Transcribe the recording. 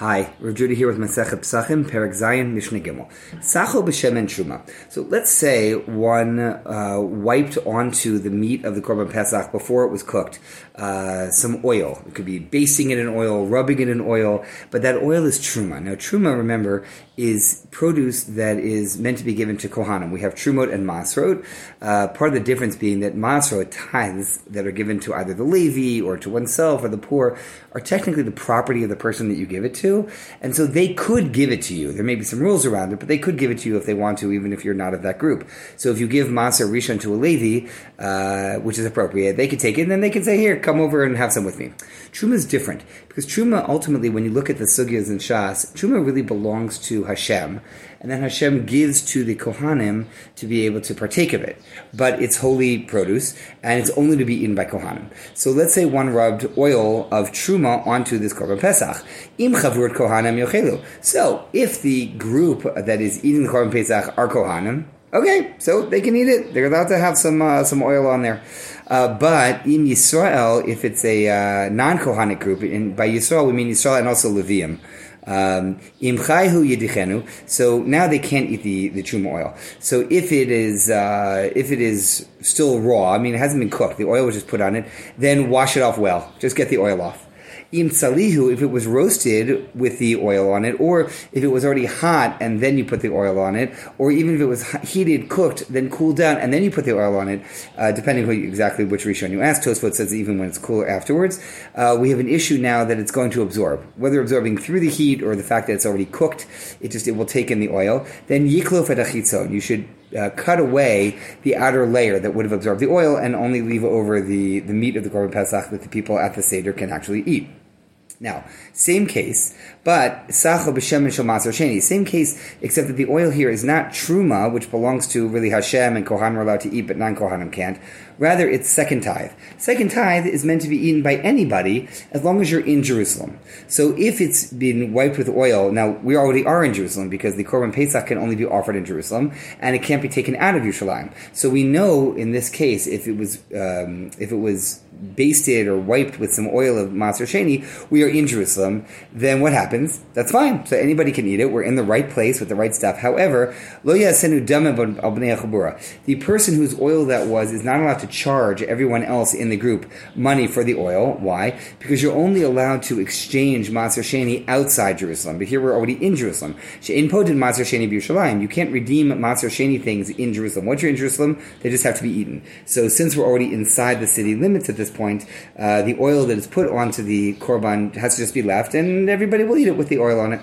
Hi, Rav Judah here with Masechet Pesachim, Perek Zayin, Mishnah Gimel. Sacho b'shem and truma. So let's say one uh, wiped onto the meat of the Korban Pesach before it was cooked uh, some oil. It could be basting it in oil, rubbing it in oil, but that oil is truma. Now, truma, remember, is produce that is meant to be given to Kohanim. We have trumot and masrot. Uh, part of the difference being that masrot, tithes that are given to either the Levi or to oneself or the poor, are technically the property of the person that you give it to and so they could give it to you. There may be some rules around it, but they could give it to you if they want to, even if you're not of that group. So if you give Maser Rishon to a Levi, uh, which is appropriate, they could take it, and then they could say, "Here, come over and have some with me." Truma is different because Truma ultimately, when you look at the sugyas and shas, Truma really belongs to Hashem, and then Hashem gives to the Kohanim to be able to partake of it. But it's holy produce, and it's only to be eaten by Kohanim. So let's say one rubbed oil of Truma onto this Korban Pesach. Im chavur Kohanim yochelu. So if the group that is eating the Korban Pesach are Kohanim, Okay, so they can eat it. They're allowed to have some uh, some oil on there. Uh, but in Yisrael, if it's a uh, non-Kohanic group, and by Yisrael we mean Yisrael and also Levium, um, So now they can't eat the, the truma oil. So if it is uh, if it is still raw, I mean it hasn't been cooked, the oil was just put on it. Then wash it off well. Just get the oil off im salihu, if it was roasted with the oil on it, or if it was already hot and then you put the oil on it, or even if it was heated, cooked, then cooled down and then you put the oil on it, uh, depending on exactly which Rishon you ask. Tosfot says even when it's cooler afterwards, uh, we have an issue now that it's going to absorb, whether absorbing through the heat or the fact that it's already cooked. It just it will take in the oil. Then yiklof edachitzon. You should uh, cut away the outer layer that would have absorbed the oil and only leave over the, the meat of the Korban Pesach that the people at the Seder can actually eat. Now, same case, but sacho b'shem maser sheni. Same case, except that the oil here is not truma, which belongs to really Hashem and Kohanim are allowed to eat, but non-Kohanim can't. Rather, it's second tithe. Second tithe is meant to be eaten by anybody as long as you're in Jerusalem. So if it's been wiped with oil, now we already are in Jerusalem because the Korban Pesach can only be offered in Jerusalem and it can't be taken out of Yerushalayim. So we know in this case if it was um, if it was basted or wiped with some oil of Maser Sheni, we are in Jerusalem, then what happens? That's fine. So anybody can eat it. We're in the right place with the right stuff. However, Lo The person whose oil that was is not allowed to charge everyone else in the group money for the oil. Why? Because you're only allowed to exchange Maser Sheni outside Jerusalem. But here we're already in Jerusalem. In podin Maser Sheni B'Yushalayim. You can't redeem Maser Sheni things in Jerusalem. Once you're in Jerusalem, they just have to be eaten. So since we're already inside the city limits at this point, uh, the oil that is put onto the korban has to just be left, and everybody will eat it with the oil on it.